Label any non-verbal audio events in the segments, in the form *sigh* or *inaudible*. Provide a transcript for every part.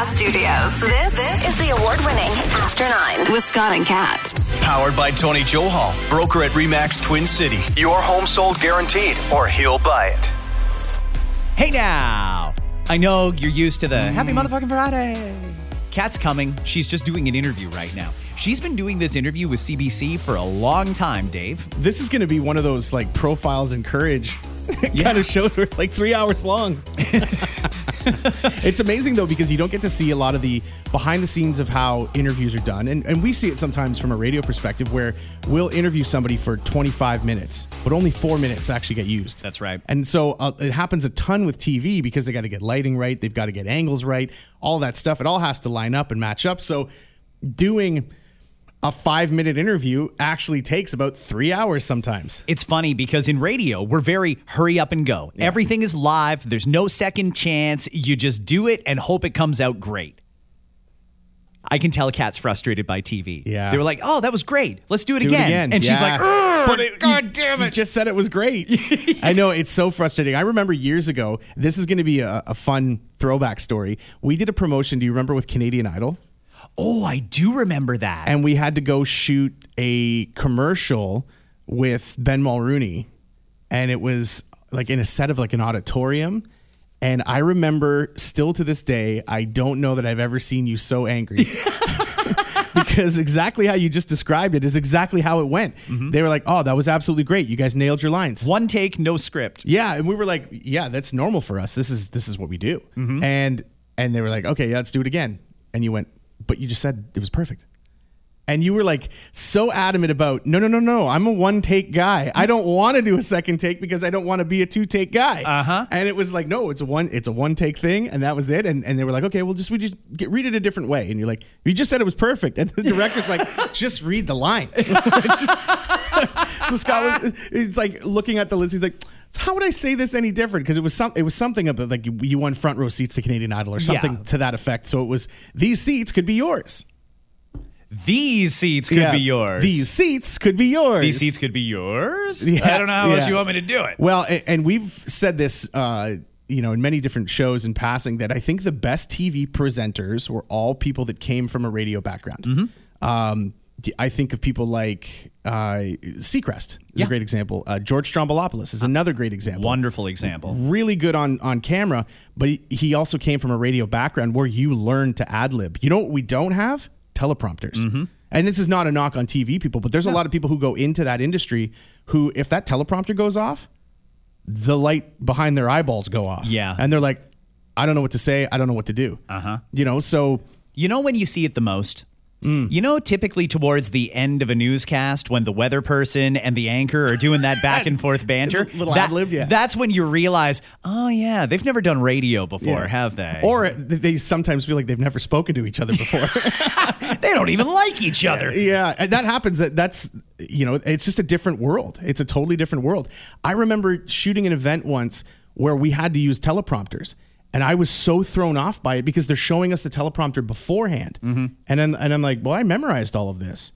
Podcast Studios. This, this is the award winning After Nine with Scott and Kat. Powered by Tony Johal, broker at Remax Twin City. Your home sold guaranteed, or he'll buy it. Hey now! I know you're used to the happy motherfucking Friday. Kat's coming. She's just doing an interview right now. She's been doing this interview with CBC for a long time, Dave. This is going to be one of those like profiles in courage *laughs* kind of shows where it's like three hours long. *laughs* it's amazing though because you don't get to see a lot of the behind the scenes of how interviews are done, and and we see it sometimes from a radio perspective where we'll interview somebody for 25 minutes, but only four minutes actually get used. That's right. And so uh, it happens a ton with TV because they got to get lighting right, they've got to get angles right, all that stuff. It all has to line up and match up. So doing a five minute interview actually takes about three hours sometimes. It's funny because in radio, we're very hurry up and go. Everything is live, there's no second chance. You just do it and hope it comes out great. I can tell Kat's frustrated by TV. Yeah. They were like, oh, that was great. Let's do it, Do again. it again. And she's like, but it, God you, damn You it. just said it was great. *laughs* I know it's so frustrating. I remember years ago. This is going to be a, a fun throwback story. We did a promotion. Do you remember with Canadian Idol? Oh, I do remember that. And we had to go shoot a commercial with Ben Mulroney, and it was like in a set of like an auditorium. And I remember still to this day, I don't know that I've ever seen you so angry. *laughs* because exactly how you just described it is exactly how it went. Mm-hmm. They were like, "Oh, that was absolutely great. You guys nailed your lines." One take, no script. Yeah, and we were like, "Yeah, that's normal for us. This is this is what we do." Mm-hmm. And and they were like, "Okay, yeah, let's do it again." And you went, "But you just said it was perfect." And you were like so adamant about, "No, no, no, no. I'm a one take guy. I don't want to do a second take because I don't want to be a two take guy." Uh-huh. And it was like, "No, it's a one it's a one take thing." And that was it. And and they were like, "Okay, well just we just get, read it a different way." And you're like, "You just said it was perfect." And the director's like, *laughs* "Just read the line." *laughs* It's just- *laughs* so Scott was he's like looking at the list. He's like, so how would I say this any different? Because it was some it was something about like you, you won front row seats to Canadian Idol or something Yeah. to that effect. So it was these seats could be yours. These seats could Yeah. be yours. These seats could be yours. These seats could be yours. Yeah, I don't know how else you want me to do it. Well, and we've said this, uh, you know, in many different shows in passing that I think the best TV presenters were all people that came from a radio background. Mm-hmm. Um, I think of people like uh, Seacrest is Yeah. a great example. Uh, George Stroumboulopoulos is another great example. Wonderful example. really good on on camera, but he, also came from a radio background where you learn to ad lib. You know what we don't have? Teleprompters. Mm-hmm. And this is not a knock on TV people, but there's a lot of people who go into that industry who, if that teleprompter goes off, the light behind their eyeballs go off. Yeah. and they're like, I don't know what to say. I don't know what to do. Uh huh. You know, so You know when you see it the most? Mm. You know, typically towards the end of a newscast, when the weather person and the anchor are doing that back and forth *laughs* banter, that- yeah. that's when you realize, oh yeah, they've never done radio before, Yeah. have they? or they sometimes feel like they've never spoken to each other before. *laughs* they don't even like each other. *laughs* Yeah, and that happens. That's you know, it's just a different world. It's a totally different world. I remember shooting an event once where we had to use teleprompters, and I was so thrown off by it because they're showing us the teleprompter beforehand, Mm-hmm. and then and I'm like, well, I memorized all of this.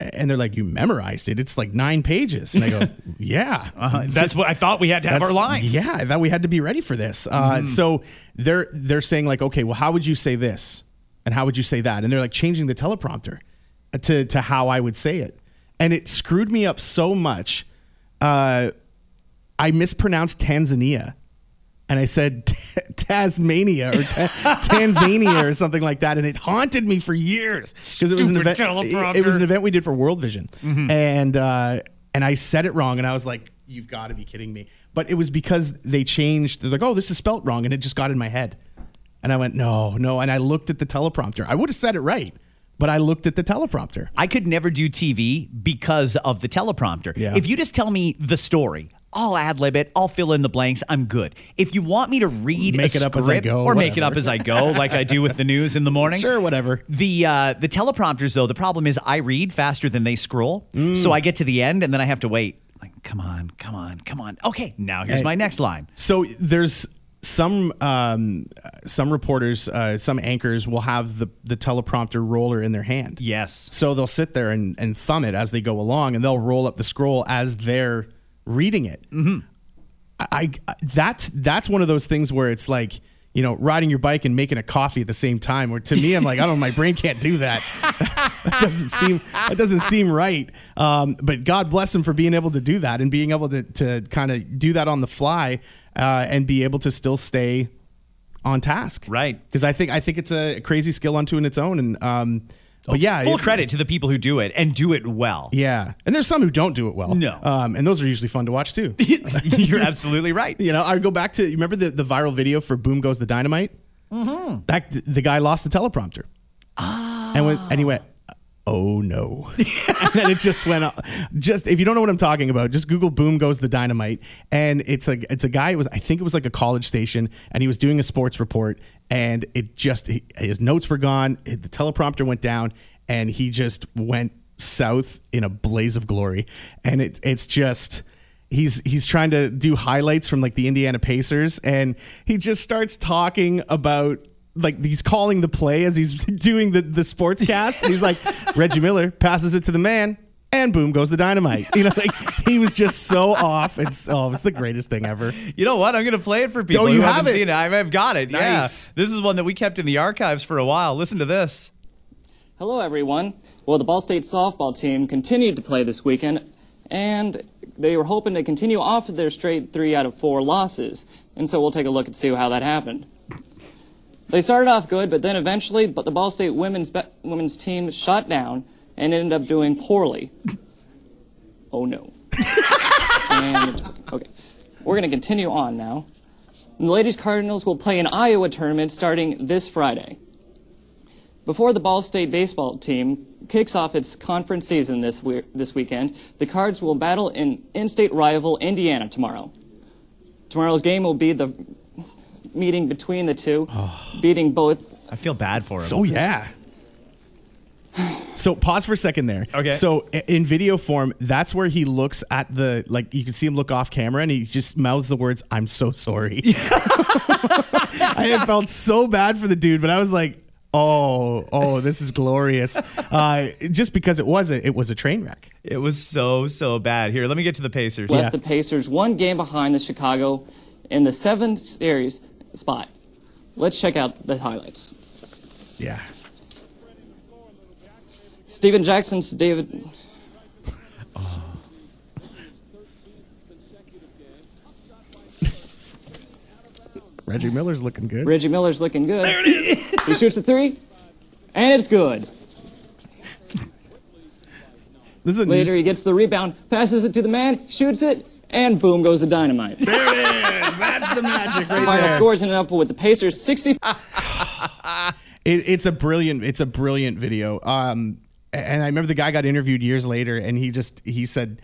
And they're like, "You memorized it? It's like nine pages." And I go, *laughs* "Yeah, Uh, that's what I thought we had to have our lines. Yeah, I thought we had to be ready for this. Uh, so they're they're saying like, okay, well, how would you say this, and how would you say that? And they're like changing the teleprompter to to how I would say it, and it screwed me up so much. Uh, I mispronounced Tanzania. And I said t- Tasmania or ta- Tanzania or something like that, and it haunted me for years because it was an event. It, it was an event we did for World Vision, and uh, and I said it wrong, and I was like, "You've got to be kidding me!" But it was because they changed. They're like, "Oh, this is spelt wrong," and it just got in my head, and I went, "No, no," and I looked at the teleprompter. I would have said it right, but I looked at the teleprompter. I could never do TV because of the teleprompter. Yeah. If you just tell me the story, I'll ad lib it. I'll fill in the blanks. I'm good. If you want me to read Make a it up as I go, or make it up as I go, *laughs* like I do with the news in the morning, Sure, whatever. The uh, the teleprompters though, the problem is I read faster than they scroll, Mm. so I get to the end and then I have to wait. Like, come on, come on, come on. Okay, now here's Hey. my next line. So there's some um, some reporters, uh, some anchors will have the the teleprompter roller in their hand. Yes. So they'll sit there and, and thumb it as they go along, and they'll roll up the scroll as they're reading it. Mm-hmm. I, I that's that's one of those things where it's like you know, riding your bike and making a coffee at the same time. Where to me, I'm like, I don't know, my brain can't do that. *laughs* that doesn't seem that doesn't seem right. Um, but God bless him for being able to do that and being able to to kind of do that on the fly uh, and be able to still stay on task. Right. Because I think I think it's a crazy skill unto in its own. And um, but yeah, Full it- credit to the people who do it and do it well. Yeah, and there's some who don't do it well. No. um, and those are usually fun to watch too. *laughs* You're absolutely right. *laughs* You know, I go back to you remember the, the viral video for "Boom Goes the Dynamite." Mm-hmm. Back, the, the guy lost the teleprompter, ah. and went and he went, "Oh no!" *laughs* and then it just went. up. Just if you don't know what I'm talking about, just Google "Boom Goes the Dynamite," and it's a it's a guy. It was I think it was like a college station, and he was doing a sports report, and it just his notes were gone. The teleprompter went down, and he just went south in a blaze of glory, and it it's just he's he's trying to do highlights from like the Indiana Pacers and he just starts talking about like he's calling the play as he's *laughs* doing the the sports cast and he's like Reggie Miller passes it to the man and boom goes the dynamite you know like he was just so off it's oh it's the greatest thing ever You know what? I'm going to play it for people Oh, who you haven't it? seen it. I've I've got it. Nice. Yeah. This is one that we kept in the archives for a while. Listen to this. Hello, everyone. Well, the Ball State softball team continued to play this weekend, and they were hoping to continue off of their straight three out of four losses. And so we'll take a look and see how that happened. They started off good, but then eventually, but the Ball State women's be- women's team shut down and ended up doing poorly. Oh no. *laughs* and okay, we're gonna continue on now. The ladies Cardinals will play an Iowa tournament starting this Friday. Before the Ball State baseball team kicks off its conference season this, we- this weekend, the Cards will battle in in-state rival Indiana tomorrow. Tomorrow's game will be the meeting between the two, beating both. I feel bad for him. so yeah *sighs* so pause for a second there Okay. so in video form that's where he looks at the like you can see him look off camera and he just mouths the words i'm so sorry *laughs* *laughs* I had felt so bad for the dude, but I was like, oh, oh, this is glorious. *laughs* Uh, just because it was a, it was a train wreck. It was so so bad. Here, let me get to the Pacers. Yeah. left the Pacers one game behind the Chicago in the seventh series spot. Let's check out the highlights. Yeah. Stephen Jackson's David. *laughs* Reggie Miller's looking good. Reggie Miller's looking good. There it is. *laughs* he shoots a three, and it's good. *laughs* This is Later, he gets the rebound, passes it to the man, shoots it, and boom goes the dynamite. There it is. That's the magic right Final there. scores ended up with the Pacers 60. *laughs* It, it's a brilliant, it's a brilliant video. Um, and I remember the guy got interviewed years later, and he just he said,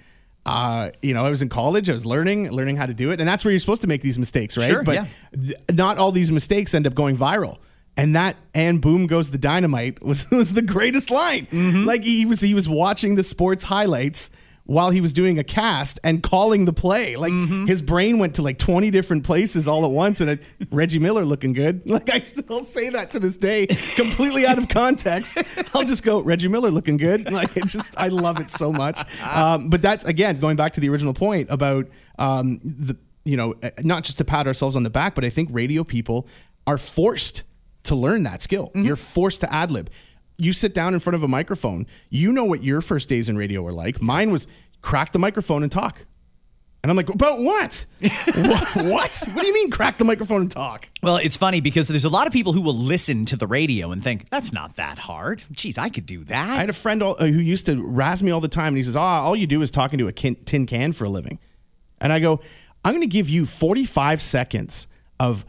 uh, you know, I was in college, I was learning, learning how to do it, and that's where you're supposed to make these mistakes, right? Sure, but yeah. th- not all these mistakes end up going viral. And that and boom goes the dynamite was *laughs* was the greatest line. Mm-hmm. Like he was he was watching the sports highlights while he was doing a cast and calling the play. Like Mm-hmm. his brain went to like 20 different places all at once and it, Reggie Miller looking good. *laughs* Like I still say that to this day, completely out of context. I'll just go Reggie Miller looking good. *laughs* Like it just I love it so much. Um, but that's again going back to the original point about um, the you know uh, not just to pat ourselves on the back, but I think radio people are forced to learn that skill. You're forced to ad lib. You sit down in front of a microphone. You know what your first days in radio were like. Mine was crack the microphone and talk. And I'm like, about what? *laughs* what? What do you mean crack the microphone and talk? Well, it's funny because there's a lot of people who will listen to the radio and think that's not that hard. Geez, I could do that. I had a friend all, uh, who used to razz me all the time, and he says, "Oh, all you do is talking to a kin- tin can for a living." And I go, "I'm going to give you 45 seconds of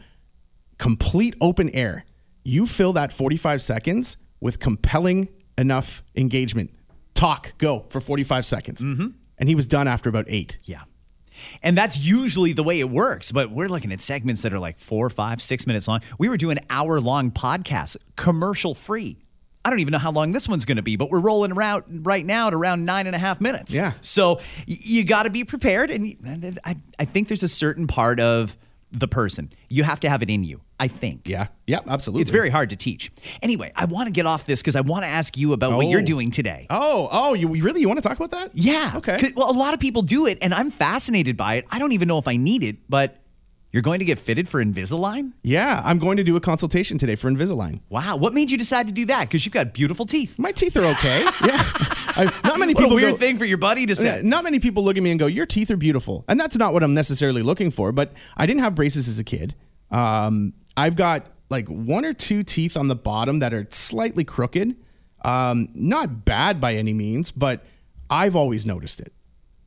complete open air. You fill that 45 seconds with compelling enough engagement. Talk, go for 45 seconds." Mm-hmm. And he was done after about eight. Yeah. And that's usually the way it works. But we're looking at segments that are like four, five, six minutes long. We were doing hour long podcasts, commercial free. I don't even know how long this one's going to be, but we're rolling around right now at around nine and a half minutes. Yeah. So you got to be prepared. And I, I think there's a certain part of the person. You have to have it in you, I think. Yeah, yeah, absolutely. It's very hard to teach. Anyway, I want to get off this because I want to ask you about what Oh. you're doing today. Oh, oh, you you really you want to talk about that? Yeah. Okay. 'Cause- Well, a lot of people do it, and I'm fascinated by it. I don't even know if I need it, but You're going to get fitted for Invisalign? Yeah, I'm going to do a consultation today for Invisalign. Wow. What made you decide to do that? Because you've got beautiful teeth. My teeth are okay. *laughs* yeah, I, not many What *laughs* a people. weird go- thing for your buddy to say. Not many people look at me and go, "Your teeth are beautiful," and that's not what I'm necessarily looking for. But I didn't have braces as a kid. Um, I've got like one or two teeth on the bottom that are slightly crooked. Um, not bad by any means, but I've always noticed it.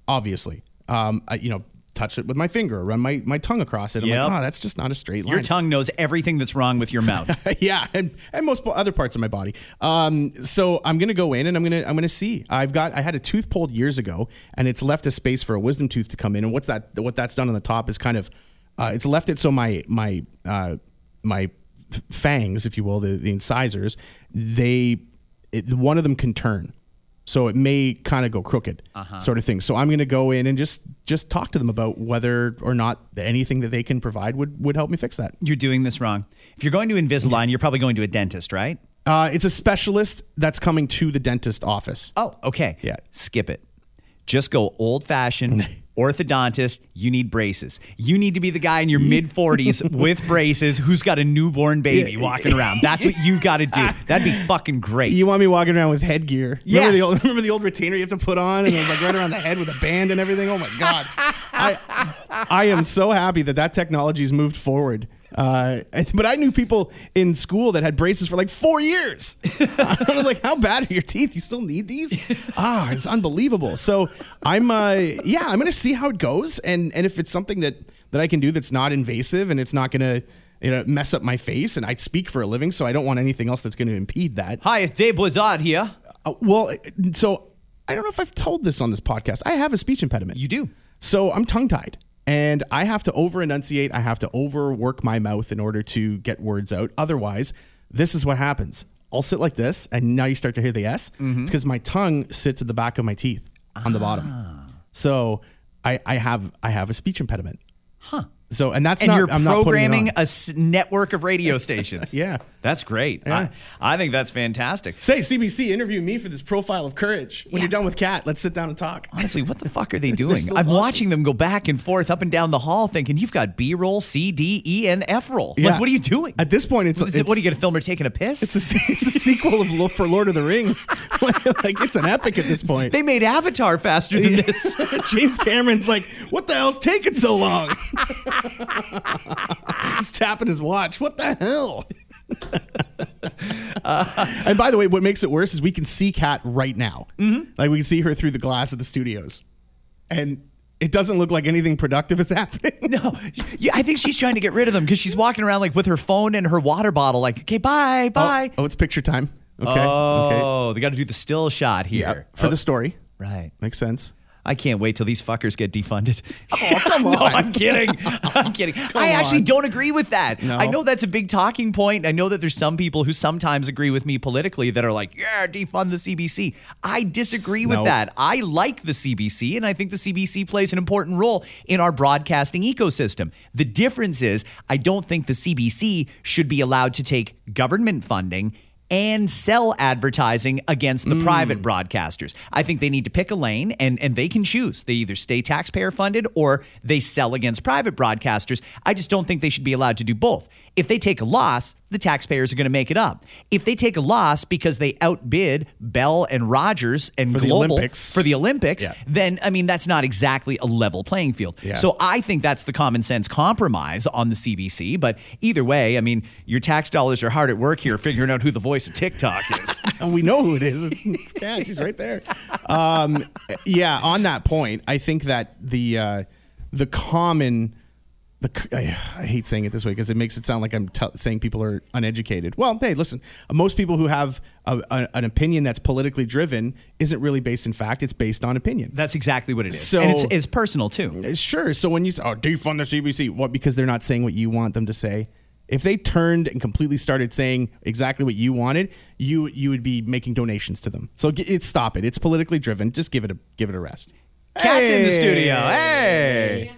Obviously, um, I, you know, touch it with my finger, run my my tongue across it. I'm Yep. like, oh, that's just not a straight line. Your tongue knows everything that's wrong with your mouth. *laughs* yeah, and, and most other parts of my body. Um, so I'm gonna go in and I'm gonna I'm gonna see. I've got I had a tooth pulled years ago, and it's left a space for a wisdom tooth to come in. And what's that? What that's done on the top is kind of uh, it's left it so my my uh, my f- fangs, if you will, the the incisors, they it, one of them can turn. So it may kind of go crooked, sort of thing. So I'm going to go in and just just talk to them about whether or not anything that they can provide would would help me fix that. you're doing this wrong. If you're going to Invisalign, you're probably going to a dentist, right? Uh, it's a specialist that's coming to the dentist office. Oh, okay. Yeah. Skip it. Just go old fashioned *laughs* orthodontist. You need braces. You need to be the guy in your mid 40s *laughs* with braces who's got a newborn baby walking around. That's what you got to do. *laughs* That'd be fucking great. You want me walking around with headgear? Remember the old, remember the old retainer you have to put on, and it was like right around the head with a band and everything. Oh my god, I I am so happy that that technology's moved forward. Uh, *laughs* but I knew people in school that had braces for like four years. *laughs* I was like, "How bad are your teeth? You still need these?" *laughs* Ah, it's unbelievable. So I'm, uh, yeah, I'm gonna see how it goes, and and if it's something that that I can do that's not invasive and it's not gonna you know mess up my face, and I speak for a living, so I don't want anything else that's gonna impede that. Hi, it's Dave Blizzard here. Uh, well, so I don't know if I've told this on this podcast. I have a speech impediment. You do. So I'm tongue tied and I have to over enunciate. I have to overwork my mouth in order to get words out. Otherwise, this is what happens. I'll sit like this, and now you start to hear the S. Mm-hmm. It's because my tongue sits at the back of my teeth on the bottom. Ah. So I, I have I have a speech impediment. Huh. So and that's And not you're I'm not putting it programming on. a s- network of radio *laughs* stations. Yeah. That's great. Yeah. I, I think that's fantastic. Say CBC interview me for this profile of courage. When you're done with Kat, let's sit down and talk. Honestly, what the fuck are *laughs* they doing? I'm talking. watching them go back and forth up and down the hall thinking, you've got B roll, C, D, E, and F roll. Yeah. Like, what are you doing? At this point, it's, Is it's what are you going to film her taking a piss? It's the, se- *laughs* it's the sequel of for Lord of the Rings. like, like, it's an epic at this point. they made Avatar faster than this. James Cameron's like, what the hell's taking so long? *laughs* He's tapping his watch. What the hell? *laughs* Uh, and by the way, what makes it worse is we can see Kat right now. Mm-hmm. Like we can see her through the glass of the studios, and it doesn't look like anything productive is *laughs* happening. no, yeah, I think she's trying to get rid of them because she's walking around like with her phone and her water bottle, like, okay, bye, oh, bye. Oh, it's picture time. Okay. okay. Oh, they got to do the still shot here. Yeah. For the oh. story. Right. Makes sense. I can't wait till these fuckers get defunded. Oh, *laughs* come no, on. I'm kidding. *laughs* I'm kidding. I actually on. don't agree with that. No. I know that's a big talking point. I know that there's some people who sometimes agree with me politically that are like, yeah, defund the CBC. I disagree with No. that. I like the CBC, and I think the CBC plays an important role in our broadcasting ecosystem. The difference is, I don't think the CBC should be allowed to take government funding and sell advertising against the private hmm. broadcasters. I think they need to pick a lane and, and they can choose. They either stay taxpayer funded or they sell against private broadcasters. I just don't think they should be allowed to do both. If they take a loss, the taxpayers are going to make it up. If they take a loss because they outbid Bell and Rogers and For the Global Olympics. for the Olympics, Yeah. then I mean that's not exactly a level playing field. Yeah. So I think that's the common sense compromise on the CBC. But either way, I mean your tax dollars are hard at work here figuring out who the voice of TikTok is. *laughs* and we know who it is. It's, it's Kat. She's right there. Um, yeah. On that point, I think that the uh, the common the c- I, I hate saying it this way because it makes it sound like I'm t- saying people are uneducated. Well, hey, listen. Most people who have a, a, an opinion that's politically driven isn't really based in fact. It's based on opinion. That's exactly what it is. So- and it's, it's personal too. Uh, Sure. So when you say, oh, defund the CBC, what? Because they're not saying what you want them to say. If they turned and completely started saying exactly what you wanted, you you would be making donations to them. So g- it, stop it. It's politically driven. Just give it a give it a rest. Kat's in the Hey. studio. Hey.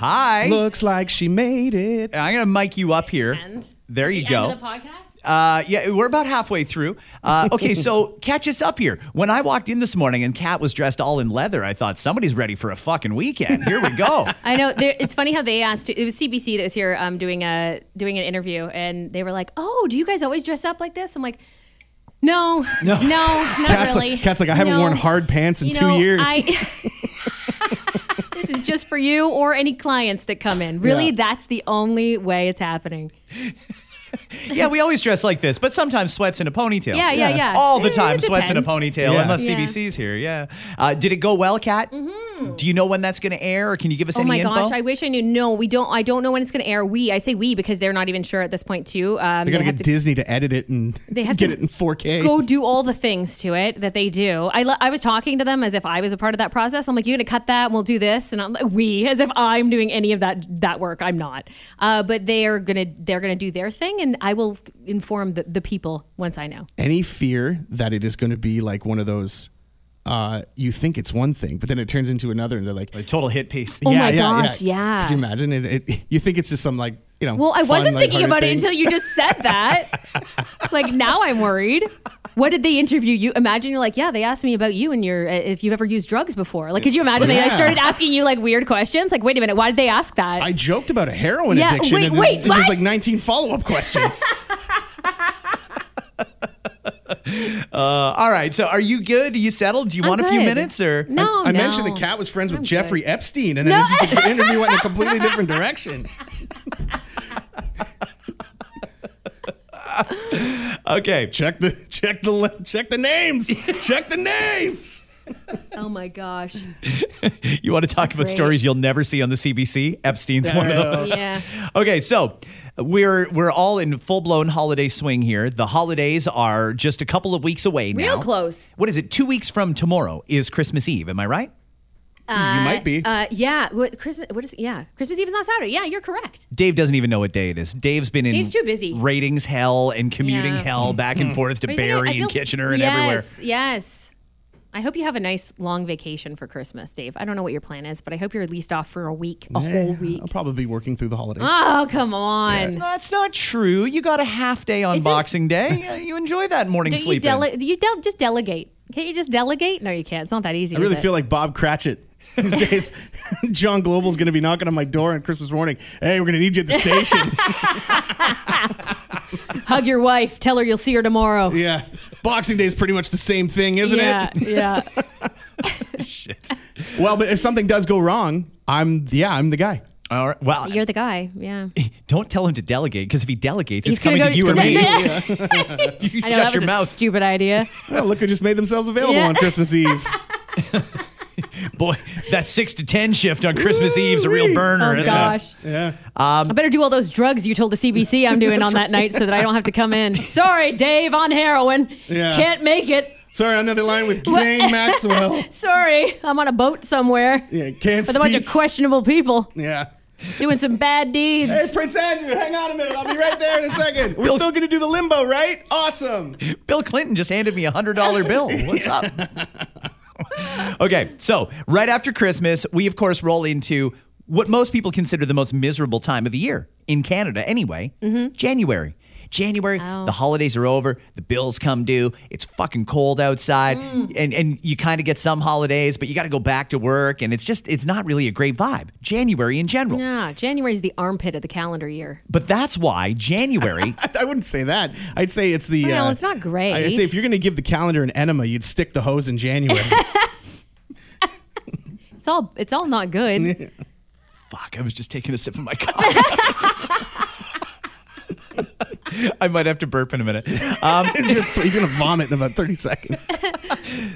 Hi. Looks like she made it. I'm going to mic you up here. end. There you the go. End of the podcast. Uh, yeah, we're about halfway through. Uh, okay, so *laughs* catch us up here. When I walked in this morning and Kat was dressed all in leather, I thought somebody's ready for a fucking weekend. Here we go. *laughs* I know. There, it's funny how they asked. It was CBC that was here um, doing a doing an interview, and they were like, "Oh, do you guys always dress up like this?" I'm like, "No, no, no not Kat's really." like, Kat's like, I haven't No. worn hard pants in You two know, years. I- this *laughs* is just for you or any clients that come in. Really, Yeah. that's the only way it's happening. *laughs* yeah, we always dress like this, but sometimes sweats in a ponytail. Yeah, yeah, yeah. All the time, sweats in a ponytail, Yeah. unless Yeah. CBC's here. Yeah. Uh, did it go well, Kat? Do you know when that's going to air, or can you give us Oh any my gosh, I wish I knew. No, we don't. I don't know when it's going to air. We, I say we because they're not even sure at this point too. Um, they gotta get Disney to edit it and *laughs* They have get to it in 4K. go do all the things to it that they do. I, lo- I was talking to them as if I was a part of that process. I'm like, you're gonna cut that, and we'll do this, and I'm like, we, as if I'm doing any of that that work. I'm not. Uh, but they are gonna they're gonna do their thing, and I will inform the, the people once I know. Any fear that it is going to be like one of those, uh, you think it's one thing, but then it turns into another, and they're like, A total hit piece. Oh my gosh, yeah. Could you imagine it, it? You think it's just some like, you know. Well, I fun, wasn't thinking lighthearted about it until you just said that. *laughs* like now I'm worried. What did they interview you? Imagine you're like, yeah, they asked me about you and your uh, if you've ever used drugs before. Like, could you imagine they Yeah. like, started asking you like weird questions? Like, wait a minute, why did they ask that? I joked about a heroin Yeah, addiction, wait, and then wait, there's like 19 follow up questions. *laughs* *laughs* Uh, all right. So, are you good? Are you settled? Do you I'm want a few minutes, or no, I no. mentioned the Kat was friends with I'm Jeffrey good. Epstein, and then No. it just, the interview went in a completely *laughs* different direction. Okay. Check the check the check the names. check the names. Oh my gosh. You want to talk about great. stories you'll never see on the CBC? Epstein's one of them. Yeah. Okay, so we're we're all in full blown holiday swing here. The holidays are just a couple of weeks away now. Real close. What is it? Two weeks from tomorrow is Christmas Eve. Am I right? you might be. Uh, yeah. What Christmas? What is? Yeah. Christmas Eve is not Saturday. Yeah, you're correct. Dave doesn't even know what day it is. Dave's been in Dave's too busy. ratings hell and commuting Yeah. hell back and *laughs* forth to What do you think? I Barrie feel and s- Kitchener and yes, everywhere. Yes. I hope you have a nice long vacation for Christmas, Dave. I don't know what your plan is, but I hope you're at least off for a week, a whole week. I'll probably be working through the holidays. Oh, come on. That's not true. You got a half day on Is it- Boxing Day. Uh, You enjoy that morning Don't you, sleep. in. dele- you del- just delegate. Can't you just delegate? No, you can't. It's not that easy. I really feel like Bob Cratchit. These days, *laughs* John Global's going to be knocking on my door on Christmas morning. Hey, we're going to need you at the station. *laughs* Hug your wife. Tell her you'll see her tomorrow. yeah. Boxing Day is pretty much the same thing, isn't yeah, it? yeah. Yeah. *laughs* Shit. Well, but if something does go wrong, I'm, yeah, I'm the guy. All right. Well, You're the guy. Yeah. *laughs* don't tell him to delegate because if he delegates, He's it's coming gonna to you or me. Yeah. *laughs* You I know shut that your was a mouth. stupid idea. Well, look who just made themselves available Yeah. on Christmas Eve. *laughs* Boy, that six to ten shift on Christmas Eve's a real burner, Oh isn't it? gosh. Yeah. I um, better do all those drugs you told the CBC I'm *laughs* doing on that night so that I don't have to come in. *laughs* Sorry, Dave on heroin. Yeah. Can't make it. Sorry, on the other line with Ghislaine Maxwell. Sorry, I'm on a boat somewhere Yeah, can't with a bunch of questionable people yeah. doing some bad deeds. Hey, Prince Andrew, hang on a minute. I'll be right there in a second. We're still going to do the limbo, right? Awesome. Bill Clinton just handed me a hundred dollar bill. What's up? Okay, so right after Christmas, we of course roll into what most people consider the most miserable time of the year in Canada, anyway. January. January, Oh. the holidays are over, the bills come due, it's fucking cold outside, and, and you kind of get some holidays, but you got to go back to work, and it's just, it's not really a great vibe. January in general. Yeah, January is the armpit of the calendar year. But that's why January *laughs* I wouldn't say that. I'd say it's the. Well, uh, it's not great. I'd say if you're going to give the calendar an enema, you'd stick the hose in January. *laughs* It's all it's all not good. *laughs* Fuck, I was just taking a sip of my *laughs* coffee. I might have to burp in a minute. Um, *laughs* He's going to vomit in about 30 seconds.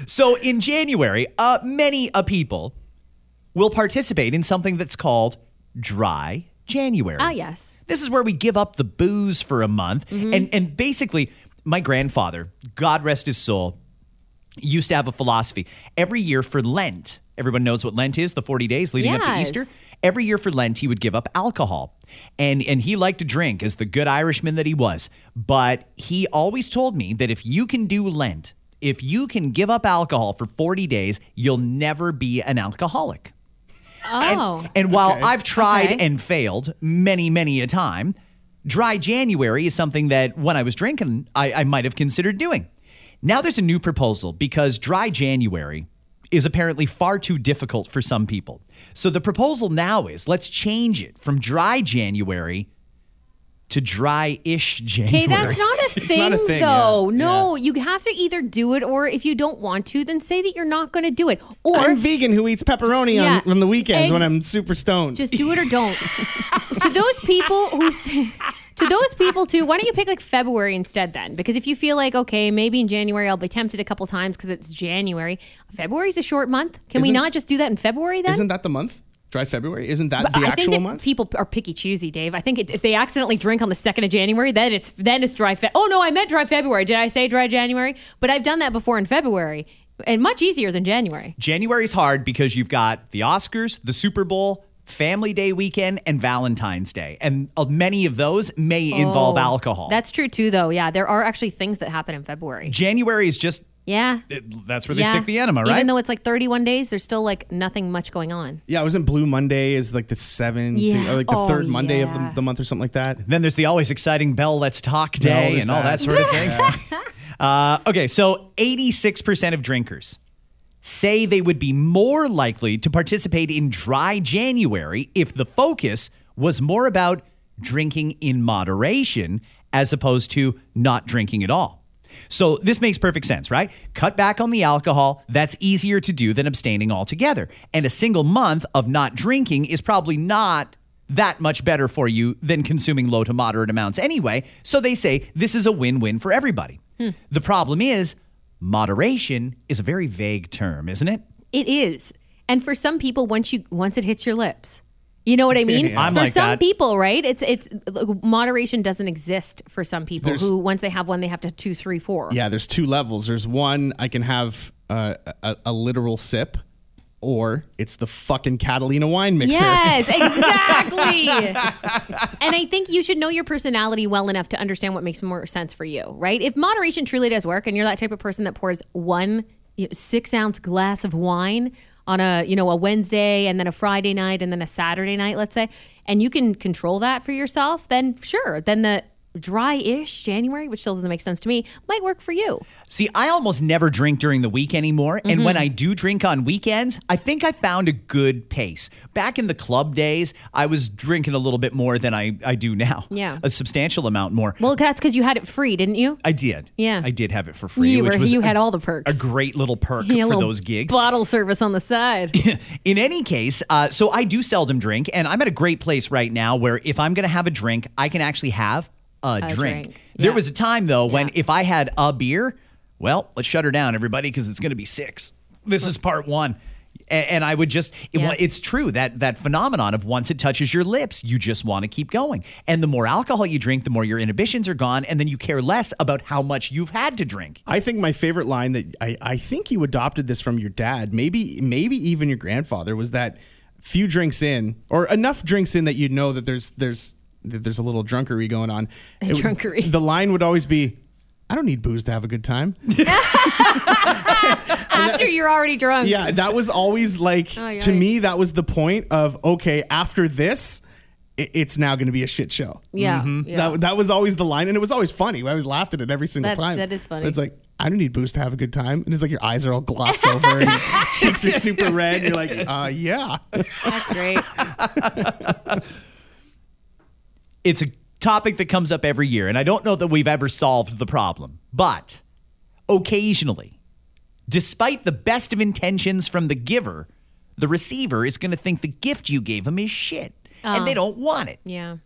so in January, uh, many a people will participate in something that's called Dry January. Ah, yes. This is where we give up the booze for a month. And, and basically, my grandfather, God rest his soul, used to have a philosophy. Every year for Lent, everyone knows what Lent is, the 40 days leading up to Easter. Every year for Lent, he would give up alcohol. And, and he liked to drink as the good Irishman that he was. But he always told me that if you can do Lent, if you can give up alcohol for 40 days, you'll never be an alcoholic. Oh. And while I've tried Okay. and failed many, many a time, Dry January is something that when I was drinking, I, I might have considered doing. Now there's a new proposal because dry January is apparently far too difficult for some people. So the proposal now is let's change it from dry January to dry-ish January. Okay, that's *laughs* not a thing, not a thing, though. yeah. No, you have to either do it or if you don't want to, then say that you're not going to do it. Or I'm vegan who eats pepperoni Yeah. on, on the weekends when I'm super stoned. just do it or don't. *laughs* to those people who. Th- *laughs* to those people too, why don't you pick like February instead then? Because if you feel like okay, maybe in January I'll be tempted a couple times because it's January. February's a short month. Can we Isn't- not just do that in February then? Isn't that the month? Dry February? Isn't that But the I think actual that month? people are picky choosy, Dave. I think it, if they accidentally drink on the second of January, then it's then it's dry. Fe- oh no, I meant dry February. Did I say dry January? But I've done that before in February, and much easier than January. January's hard because you've got the Oscars, the Super Bowl, Family Day weekend, and Valentine's Day. And uh, many of those may involve Oh, alcohol. That's true too, though. Yeah, there are actually things that happen in February. January is just, Yeah. it- that's where they yeah. stick the enema, right? Even though it's like 31 days, there's still like nothing much going on. yeah, wasn't Blue Monday is like the seventh, Yeah. or like the Oh, third Monday of the, the month or something like that. then there's the always exciting Bell Let's Talk Day there's and all that that. sort of thing. *laughs* uh, okay, so 86% of drinkers say they would be more likely to participate in dry January if the focus was more about drinking in moderation as opposed to not drinking at all. So this makes perfect sense, right? Cut back on the alcohol. That's easier to do than abstaining altogether. And a single month of not drinking is probably not that much better for you than consuming low to moderate amounts anyway. So they say this is a win win for everybody. Hmm. The problem is, moderation is a very vague term, isn't it? It is. And for some people, once you once it hits your lips, you know what I *laughs* mean. I'm for like some that. people, right? It's it's moderation doesn't exist for some people There's- who once they have one, they have to two, three, four. Yeah, there's two levels. There's one I can have uh, a, a literal sip, or it's the fucking Catalina wine mixer. Yes, *laughs* exactly. *laughs* and I think you should know your personality well enough to understand what makes more sense for you, right? If moderation truly does work, and you're that type of person that pours one you know, six ounce glass of wine on a you know a Wednesday and then a Friday night and then a Saturday night, let's say, and you can control that for yourself, then sure, then the dry-ish January, which still doesn't make sense to me, might work for you. See, I almost never drink during the week anymore. And Mm-hmm. when I do drink on weekends, I think I found a good pace. Back in the club days, I was drinking a little bit more than I, I do now. Yeah. A substantial amount more. Well, that's because you had it free, didn't you? I did. Yeah. I did have it for free, You which were- was you a- had all the perks. A great little perk Yeah, for little those gigs. Bottle service on the side. *laughs* In any case, uh, so I do seldom drink, and I'm at a great place right now where if I'm going to have a drink, I can actually have a, drink. drink. There Yeah. was a time though when Yeah. if I had a beer, well, let's shut her down, everybody, because it's going to be six. This is part one. A- And I would just, it, yeah. it's true that that phenomenon of once it touches your lips, you just want to keep going. And the more alcohol you drink, the more your inhibitions are gone, and then you care less about how much you've had to drink. I think my favorite line that I, I think you adopted this from your dad, maybe maybe even your grandfather, was that few drinks in or enough drinks in that you know that there's there's that there's a little drunkery going on. It drunkery. The line would always be, "I don't need booze to have a good time." *laughs* After you're already drunk. yeah, that was always like Oh, to me that was the point of okay, after this, i- it's now going to be a shit show. Yeah. Mm-hmm. yeah. That, that was always the line, and it was always funny. I always laughed at it every single That's- time. that is funny. It's like I don't need booze to have a good time, and it's like your eyes are all glossed *laughs* over, and your cheeks are super red. And you're like, uh, yeah. That's great. *laughs* it's a topic that comes up every year, and I don't know that we've ever solved the problem. But occasionally, despite the best of intentions from the giver, the receiver is going to think the gift you gave them is shit, and they oh. don't want it. Yeah.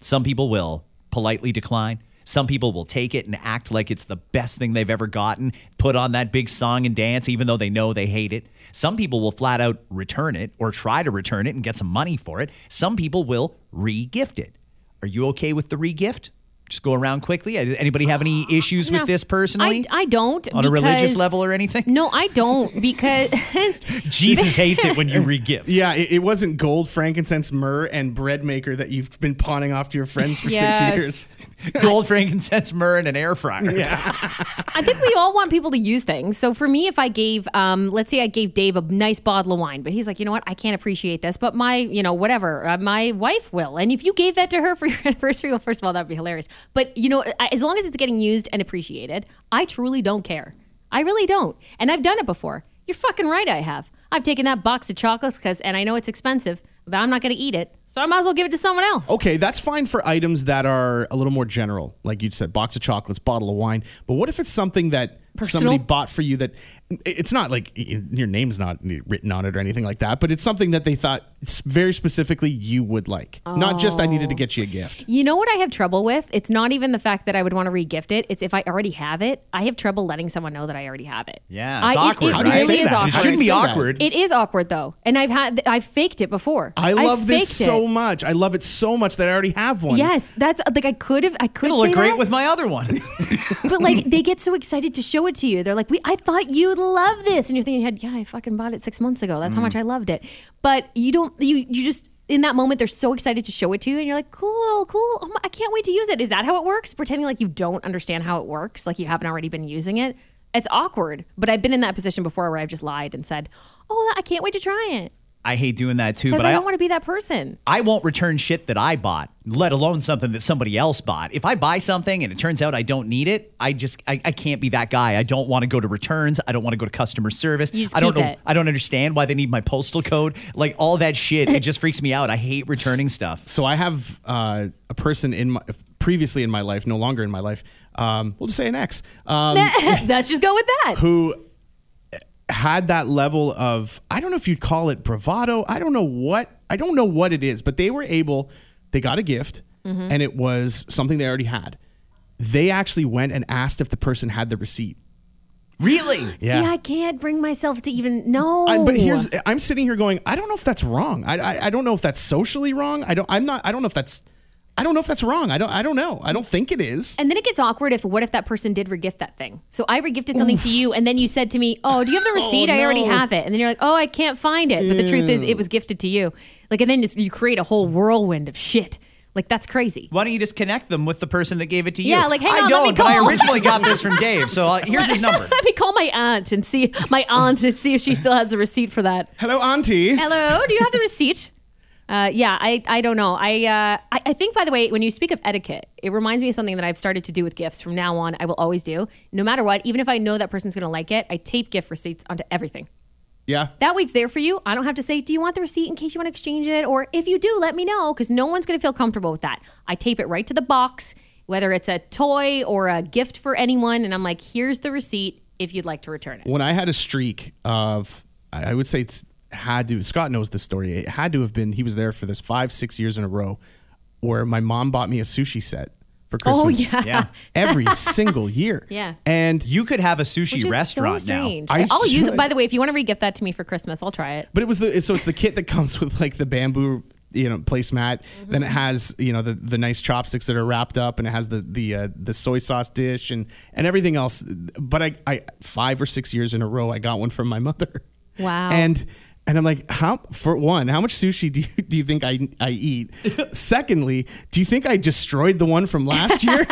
Some people will politely decline. Some people will take it and act like it's the best thing they've ever gotten, put on that big song and dance, even though they know they hate it. Some people will flat out return it or try to return it and get some money for it. Some people will re gift it. Are you okay with the re gift? Just go around quickly. Uh, Anybody have any issues No. with this personally? I, I don't. on a religious level or anything? No, I don't because *laughs* Jesus hates it when you *laughs* regift. Yeah, it, it wasn't gold, frankincense, myrrh, and bread maker that you've been pawning off to your friends for Yes. six years. *laughs* Gold, frankincense, myrrh, and an air fryer. Yeah. I think we all want people to use things. So for me, if I gave, um, let's say I gave Dave a nice bottle of wine, but he's like, you know what, I can't appreciate this, but my, you know, whatever, uh, my wife will. And if you gave that to her for your anniversary, well, first of all, that'd be hilarious. But you know, as long as it's getting used and appreciated, I truly don't care. I really don't. And I've done it before. You're fucking right. I have. I've taken that box of chocolates because, and I know it's expensive, but I'm not going to eat it, so I might as well give it to someone else. Okay, that's fine for items that are a little more general, like you said, box of chocolates, bottle of wine. But what if it's something that Personal? somebody bought for you that it's not like your name's not written on it or anything like that, but it's something that they thought very specifically you would like. Not just I needed to get you a gift. You know what I have trouble with? It's not even the fact that I would want to regift it. It's if I already have it, I have trouble letting someone know that I already have it. Yeah, it's I, awkward, It, How do you really say is that? Awkward. It shouldn't be say that. awkward. It is awkward though, and I've had I've faked it before. I I've love this faked so much. I love it so much that I already have one. Yes, that's uh, like I could have. I could It'll look great that, with my other one. *laughs* but like they get so excited to show it to you. They're like, "We, I thought you'd love this," and you're thinking, in your head, "Yeah, I fucking bought it six months ago. That's how mm. much I loved it." But you don't. You you just in that moment they're so excited to show it to you, and you're like, "Cool, cool. Oh my, I can't wait to use it." Is that how it works? Pretending like you don't understand how it works, like you haven't already been using it. It's awkward. But I've been in that position before where I've just lied and said, "Oh, I can't wait to try it," I hate doing that too, but I I, don't want to be that person. I won't return shit that I bought, let alone something that somebody else bought. If I buy something and it turns out I don't need it, I just I, I can't be that guy. I don't want to go to returns. I don't want to go to customer service. You just I don't keep know. it. I don't understand why they need my postal code. Like all that shit, it just freaks me out. I hate returning stuff. So I have uh, a person in my previously in my life, no longer in my life. Um, we'll just say an ex. Um, *laughs* Let's just go with that. who had that level of I don't know if you'd call it bravado. I don't know what I don't know what it is, but they were able. They got a gift, Mm-hmm. and it was something they already had. They actually went and asked if the person had the receipt. Really? Yeah. See, I can't bring myself to even know. I, but here's I'm sitting here going, I don't know if that's wrong. I, I I don't know if that's socially wrong. I don't I'm not I don't know if that's I don't know if that's wrong. I don't I don't know. I don't think it is. And then it gets awkward if what if that person did regift that thing? So I regifted something to you, and then you said to me, "Oh, do you have the *laughs* receipt? I already no. have it." And then you're like, "Oh, I can't find it." But the truth is, it was gifted to you. Like, and then just, you create a whole whirlwind of shit. Like that's crazy. Why don't you just connect them with the person that gave it to you? Yeah, like, hang I on, let me don't, but I originally got this from *laughs* Dave. So uh, here's his number. Let me call my aunt and see my aunt to see if she still has the receipt for that. Hello, Auntie. Hello, do you have the receipt? Uh, yeah, I, I don't know. I, uh, I I think by the way, when you speak of etiquette, it reminds me of something that I've started to do with gifts. From now on, I will always do. No matter what, even if I know that person's gonna like it, I tape gift receipts onto everything. Yeah. That way it's there for you. I don't have to say, do you want the receipt in case you want to exchange it? Or if you do, let me know because no one's going to feel comfortable with that. I tape it right to the box, whether it's a toy or a gift for anyone. And I'm like, here's the receipt if you'd like to return it. when I had a streak of, I would say it's had to. Scott knows this story. It had to have been. He was there for this five, six years in a row, where my mom bought me a sushi set for Oh, Christmas. yeah. Yeah. every *laughs* single year. Yeah. and You could have a sushi Which is restaurant so now. I I'll use it. By the way, if you want to regift that to me for Christmas, I'll try it. But it was the so it's the kit that *laughs* comes with like the bamboo you know placemat. Mm-hmm. Then it has you know the the nice chopsticks that are wrapped up, and it has the the uh, the soy sauce dish and and everything else. But I I five or six years in a row I got one from my mother. Wow. And and I'm like, how for one, how much sushi do you, *laughs* do you think I I eat? *laughs* Secondly, do you think I destroyed the one from last year? *laughs*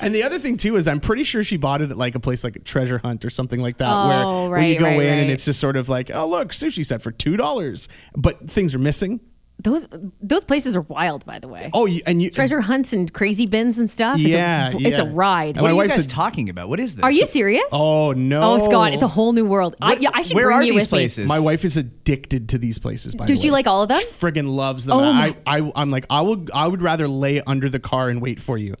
and the other thing too is I'm pretty sure she bought it at like a place like Treasure Hunt or something like that, Oh, where, where you go right, in and it's just sort of like, oh look, sushi set for two dollars, but things are missing. Those those places are wild, by the way. Oh, you, and you Treasure hunts and crazy bins and stuff. It's a- Yeah, it's a, ride. What my are you guys said- talking about? What is this? Are you serious? Oh no! Oh, Scott, it's a whole new world. I, yeah, I should Where bring are you these with places? My wife is addicted to these places. By Does the she like all of them? She friggin' loves them. Oh my- I, I, I'm like, I will, I would rather lay under the car and wait for you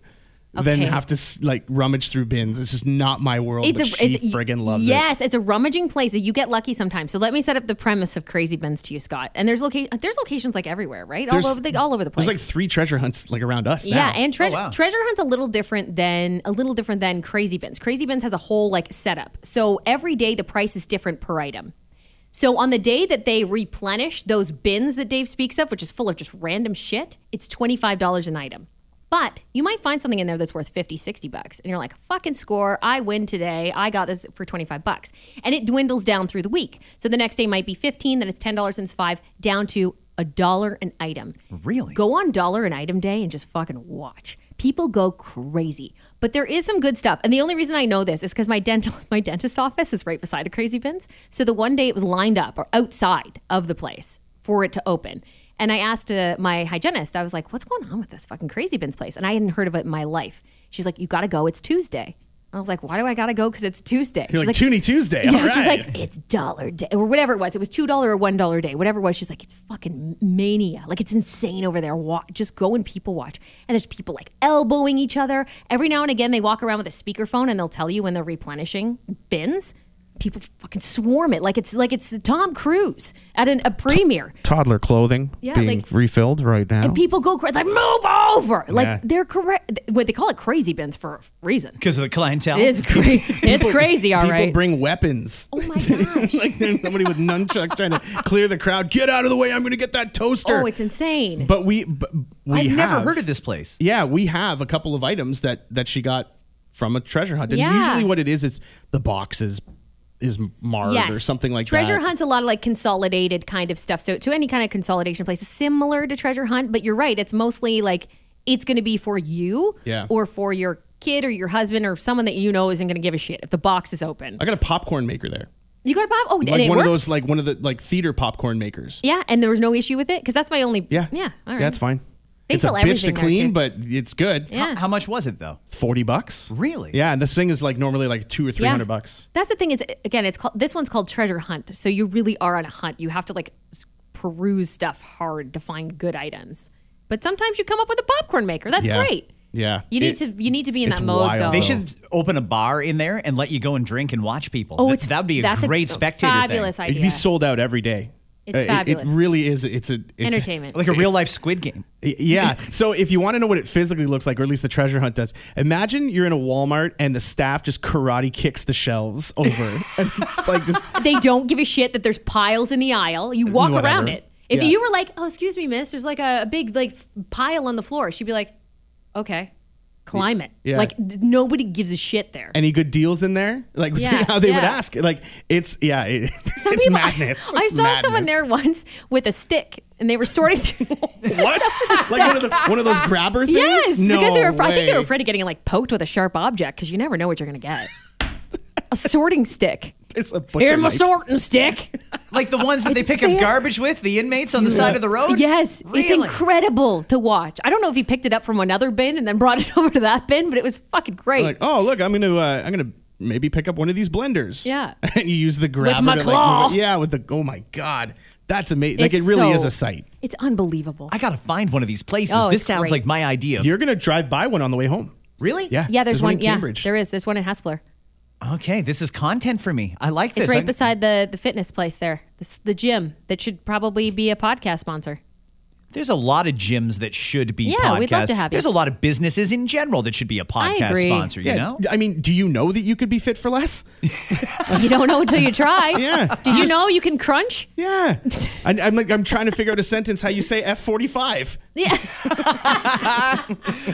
than Okay. have to s- like rummage through bins. It's just not my world. It's but a she it's friggin' loves it. yes, it's a rummaging place that you get lucky sometimes. So let me set up the premise of crazy bins to you, Scott. And there's loca- there's locations like everywhere, right? All There's- over the all over the place. There's like three treasure hunts like around us. yeah, now. and oh, treasure wow. treasure hunt's a little different than a little different than crazy bins. Crazy bins has a whole like setup. So every day the price is different per item. So on the day that they replenish those bins that Dave speaks of, which is full of just random shit, it's twenty five dollars an item. But you might find something in there that's worth 50, 60 bucks. And you're like, fucking score. I win today. I got this for 25 bucks. And it dwindles down through the week. So the next day might be 15, then it's $10 and it's five, down to a dollar an item. Really? Go on dollar an item day and just fucking watch. People go crazy. But there is some good stuff. And the only reason I know this is because my dental *laughs* my dentist's office is right beside a crazy bins. So the one day it was lined up or outside of the place for it to open. And I asked uh, my hygienist, I was like, what's going on with this fucking crazy bins place? And I hadn't heard of it in my life. She's like, you gotta go. It's Tuesday. I was like, why do I gotta go? Because it's Tuesday. You're She's like, Toonie Tuesday. yeah, she's like, it's dollar day or whatever it was. It was two dollar or one dollar a day, whatever it was. She's like, it's fucking mania. Like it's insane over there. Just go and people watch. And there's people like elbowing each other. Every now and again, they walk around with a speakerphone and they'll tell you when they're replenishing bins. People fucking swarm it like it's like it's Tom Cruise at an, a premiere. toddler clothing Yeah, being like- refilled right now. And people go crazy, like move over. Like Yeah. they're correct. What they call it crazy bins for a reason. Because of the clientele. It is crazy. it's *laughs* crazy, all People right. bring weapons. oh my *laughs* gosh. like there's somebody with nunchucks trying to clear the crowd. Get out of the way! I'm going to get that toaster. oh, it's insane. but we, but we I've never heard of this place. Yeah, we have a couple of items that that she got from a treasure hunt, and Yeah. usually what it is it's the box is marred or something like Treasure that. Hunt's a lot of like consolidated kind of stuff. So to any kind of consolidation place, similar to Treasure Hunt, but you're right. It's mostly like it's going to be for you, Yeah. or for your kid or your husband or someone that you know isn't going to give a shit if the box is open. I got a popcorn maker there, You got a pop? Oh, like one worked? of those, like one of the like theater popcorn makers. Yeah, and there was no issue with it because that's my only. Yeah, yeah. All right. yeah, it's fine. They it's a sell bitch to everything there, clean, too. but it's good. Yeah. How much was it though? Forty bucks. Really? Yeah, and this thing is like normally like two or three hundred bucks. That's the thing is again, it's called this one's called Treasure Hunt. So you really are on a hunt. You have to like peruse stuff hard to find good items. But sometimes you come up with a popcorn maker. That's Yeah. great. Yeah, You need It- to you need to be in it's that mode wild. though. They should open a bar in there and let you go and drink and watch people. Oh, Th- it's that'd be a that's great spectator fabulous thing. idea. It'd be sold out every day. It's Uh, it- fabulous. It, really is. It's a it's Entertainment. Like a real life *laughs* Squid Game. Yeah. So if you want to know what it physically looks like, or at least the treasure hunt does, imagine you're in a Walmart and the staff just karate kicks the shelves *laughs* over, and it's like just they don't give a shit that there's piles in the aisle. You walk Whatever. around it. If Yeah. you were like, "Oh, excuse me, miss," there's like a, a big like pile on the floor. She'd be like, "Okay, climb it." Yeah. Like d- nobody gives a shit there. any good deals in there? Like *laughs* Yeah, how they would yeah. ask. Like it's yeah, it, *laughs* it's people- madness. I It's saw someone there once with a stick, and they were sorting through. *laughs* What? like one of the one of those grabber things? yes, no because they were. I think they were afraid of getting like poked with a sharp object because you never know what you're gonna get. a sorting stick. It's a butcher Here's my knife. sorting stick. *laughs* Like the ones that they It's pick fair. up garbage with, the inmates on the side of the road? Yes, it's Really? incredible to watch. I don't know if he picked it up from another bin and then brought it *laughs* over to that bin, but it was fucking great. Like oh look, I'm gonna uh, I'm gonna maybe pick up one of these blenders. Yeah. *laughs* and you use the grabber. my to, claw. Like, move it- yeah, with the oh my god, that's amazing. Like It's it really so- is a sight. It's unbelievable. I gotta find one of these places. Oh, this it's sounds great. like my idea. You're gonna drive by one on the way home. really? Yeah, yeah, there's, one. in yeah, Cambridge. there is. There's one in Hespeler. Okay, this is content for me. I like this. It's right I- beside the the fitness place there. This, the gym that should probably be a podcast sponsor. There's a lot of gyms that should be Yeah, podcasts. we'd love to have you. There's a lot of businesses in general that should be a podcast sponsor, you Yeah, know? I mean, do you know that you could be fit for less? *laughs* You don't know until you try. *laughs* Yeah. Did you know you can crunch? Yeah. *laughs* I, I'm like, I'm trying to figure out a sentence how you say F45. Yeah.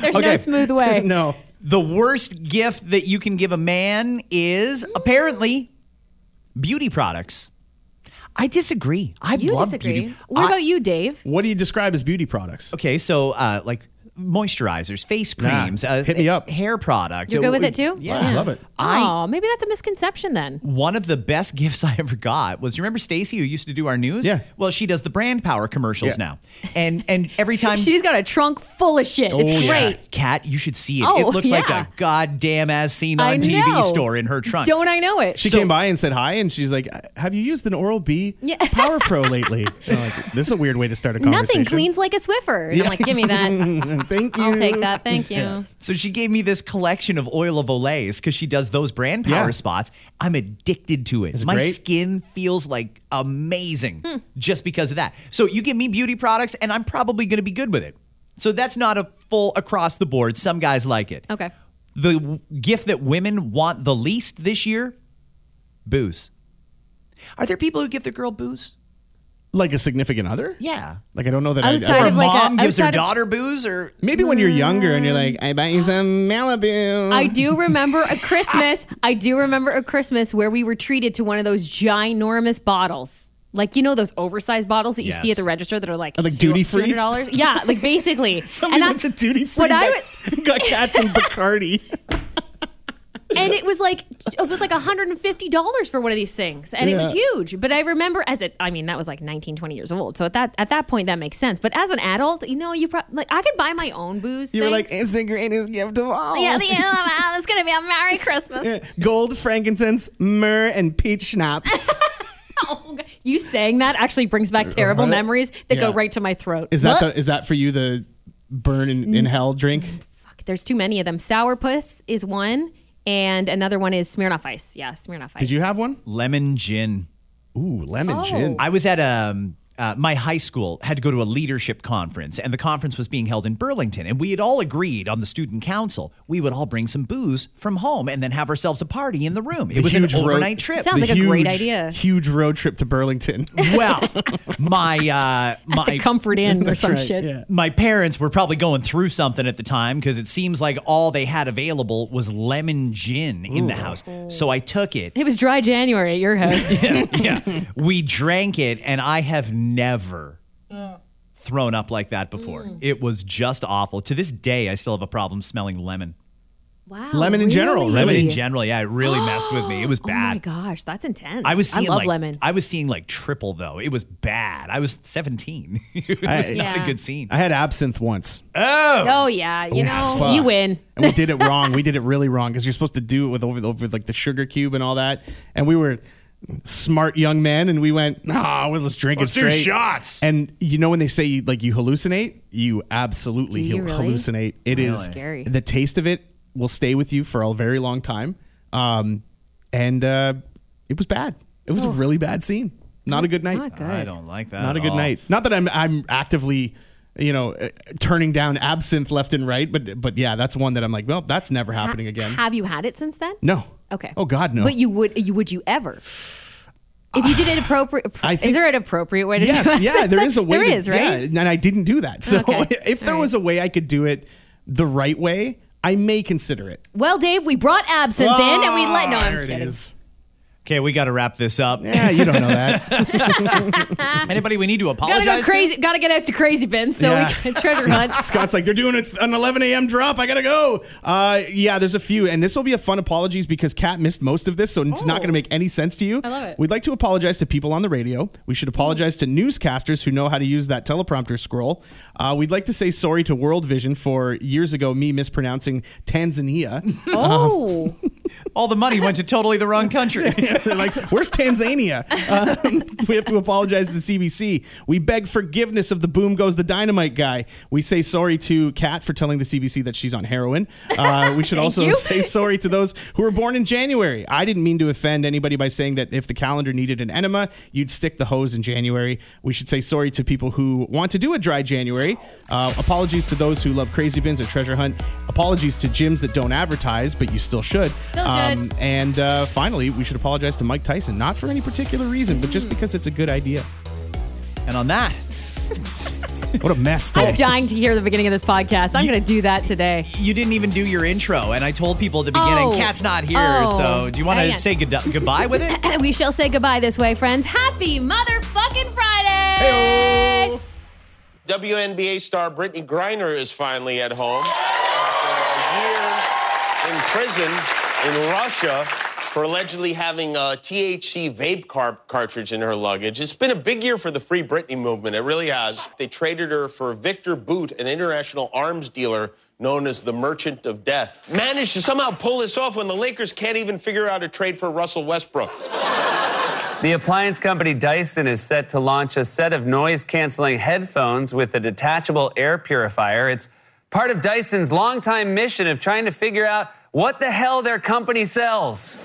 There's no smooth way. no. The worst gift that you can give a man is apparently beauty products. I disagree. I You love disagree. beauty. What I- about you, Dave? What do you describe as beauty products? Okay, so uh, like moisturizers, face Nah, creams, uh, hit me up. hair product. You're good with Uh, it too? Yeah, I love it. I oh, maybe that's a misconception then. one of the best *laughs* gifts I ever got was you remember Stacy who used to do our news? Yeah. Well, she does the brand power commercials Yeah. now. And and every *laughs* time She's got a trunk full of shit. it's Oh, yeah. great. Kat, you should see it. Oh, it looks like a goddamn as seen on TV store in her trunk. Don't I know it? She So- came by and said hi, and she's like, "Have you used an Oral B Yeah. *laughs* Power Pro lately?" And I'm like, this is a weird way to start a conversation. Nothing cleans like a Swiffer. And I'm like, give me that. Thank you. I'll take that. Thank *laughs* you. So she gave me this collection of oil of Olays because she does those brand power Yeah. spots. I'm addicted to it. it My great? skin feels like amazing Hmm. just because of that. So you give me beauty products, and I'm probably going to be good with it. So that's not a full across the board. Some guys like it. Okay. The w- gift that women want the least this year booze. Are there people who give their girl booze? Like a significant other? Yeah. Like I don't know that I, Outside Or I a of like a- mom gives her outside of- daughter booze or maybe when you're younger and you're like, mm. I buy you some Malibu. I do remember a Christmas. *laughs* I do remember a Christmas where we were treated to one of those ginormous bottles. Like you know those oversized bottles that you see Yes. at the register that are like like duty-free? dollars. Yeah, like basically. *laughs* Somebody and went to duty free What I and got, *laughs* got cats and Bacardi. And it was like it was like $150 for one of these things. And it was huge. But i remember as it i mean that was like 19 20 years old. So at that at that point that makes sense. But as an adult you know you pro- like i could buy my own booze You were like, it's the greatest gift of all. yeah, the, yeah, it's gonna be a merry christmas. Gold, frankincense, myrrh, and peach schnapps. *laughs* Oh, you saying that actually brings back terrible Uh-huh. memories that go right to my throat. Is that the, is that for you the burn in, in hell drink? Fuck, there's too many of them. Sourpuss is one and another one is smirnoff ice yeah smirnoff ice Did you have one? lemon gin. Ooh, lemon Oh. gin. I was at um uh, my high school had to go to a leadership conference, and the conference was being held in Burlington. And we had all agreed on the student council we would all bring some booze from home and then have ourselves a party in the room. It The was an huge road- overnight trip. Sounds The like a great idea. Huge road trip to Burlington. *laughs* well, my uh, my the comfort inn *laughs* or some right, shit yeah. my parents were probably going through something at the time because it seems like all they had available was lemon gin in the house. So I took it. it was dry january at your house *laughs* yeah. We drank it, and I have never thrown up like that before. Mm. It was just awful. To this day, I still have a problem smelling lemon. wow Lemon in general, really? Lemon in general, yeah, it really messed with me. It was bad. *gasps* Oh my gosh, that's intense. I was seeing I love like lemon. I was seeing like triple though. It was bad. I was 17. *laughs* it was I- not Yeah. a good scene. I had absinthe once. oh Oh yeah, you know, Fuck. you win. and we did it *laughs* wrong. We did it really wrong because you're supposed to do it with over, over like the sugar cube and all that. And we were smart young men, and we went, ah, well, let's drink Let's it do straight. shots. And you know when they say you, like you hallucinate, you absolutely Do you hal- really? hallucinate. It is Scary. The taste of it will stay with you for a very long time. Um, and uh, it was bad. It was a really bad scene. Not a good night. Not good. I don't like that. Not a at good all. night. Not that I'm I'm actively, you know, uh, turning down absinthe left and right, but but yeah, that's one that I'm like, well, that's never happening again. Have you had it since then? no. Okay. Oh God, no. But you would you would you ever? If you did it appropriate, *sighs* think, is there an appropriate way to do yes, yeah, there is a way. *laughs* There to, is, right? Yeah, and I didn't do that. So Okay. *laughs* if there was a way I could do it the right way, I may consider it. Well, Dave, we brought absinthe in and we let. No, I'm there it kidding. Is. Okay, we got to wrap this up. Yeah, you don't know that. *laughs* Anybody we need to apologize Gotta apologize go to? crazy. Gotta get out to crazy bin. So Yeah. we can treasure hunt. *laughs* Scott's like, they're doing it an 11 a.m. drop. I gotta go. Uh, yeah, there's a few, and this will be a fun apologies because Kat missed most of this, so it's not Oh. gonna make any sense to you. I love it. We'd like to apologize to people on the radio. We should apologize to newscasters who know how to use that teleprompter scroll. Uh, we'd like to say sorry to World Vision for years ago me mispronouncing Tanzania. Oh, *laughs* All the money went to totally the wrong country. They're *laughs* like, where's Tanzania? Um, *laughs* we have to apologize to the CBC. We beg forgiveness of the boom goes the dynamite guy. We say sorry to Kat for telling the CBC that she's on heroin. Uh, we should also you. say sorry to those who were born in January. I didn't mean to offend anybody by saying that if the calendar needed an enema, you'd stick the hose in January. We should say sorry to people who want to do a dry January. Uh, apologies to those who love crazy bins or treasure hunt. Apologies to gyms that don't advertise, but you still should. Um, and uh, finally, we should apologize to Mike Tyson, not for any particular reason, but just because it's a good idea. and on that, *laughs* What a mess I'm dying to hear the beginning of this podcast. I'm going to do that today. you didn't even do your intro, and I told people at the beginning, Oh. Kat's not here. Oh. So do you want to say good- goodbye with it? *laughs* we shall say goodbye this way, friends. Happy motherfucking Friday! Hey. WNBA star Brittney Griner is finally at home after a year in prison in Russia for allegedly having a THC vape car- cartridge in her luggage. It's been a big year for the Free Britney movement. It really has. They traded her for Viktor Bout, an international arms dealer known as the Merchant of Death. Managed to somehow pull this off when the Lakers can't even figure out a trade for Russell Westbrook. The appliance company Dyson is set to launch a set of noise canceling headphones with a detachable air purifier. It's part of Dyson's longtime mission of trying to figure out what the hell their company sells.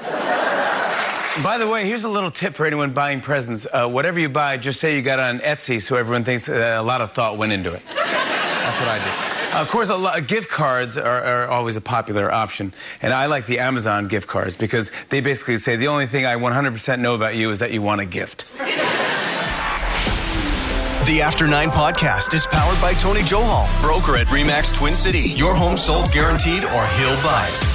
By the way, here's a little tip for anyone buying presents. Uh, whatever you buy, just say you got it on Etsy so everyone thinks uh, a lot of thought went into it. That's what I do. of course, a lot, gift cards are, are always a popular option. And I like the Amazon gift cards because they basically say the only thing I 100% know about you is that you want a gift. The After Nine podcast is powered by Tony Johal, broker at Remax Twin City. Your home sold guaranteed or he'll buy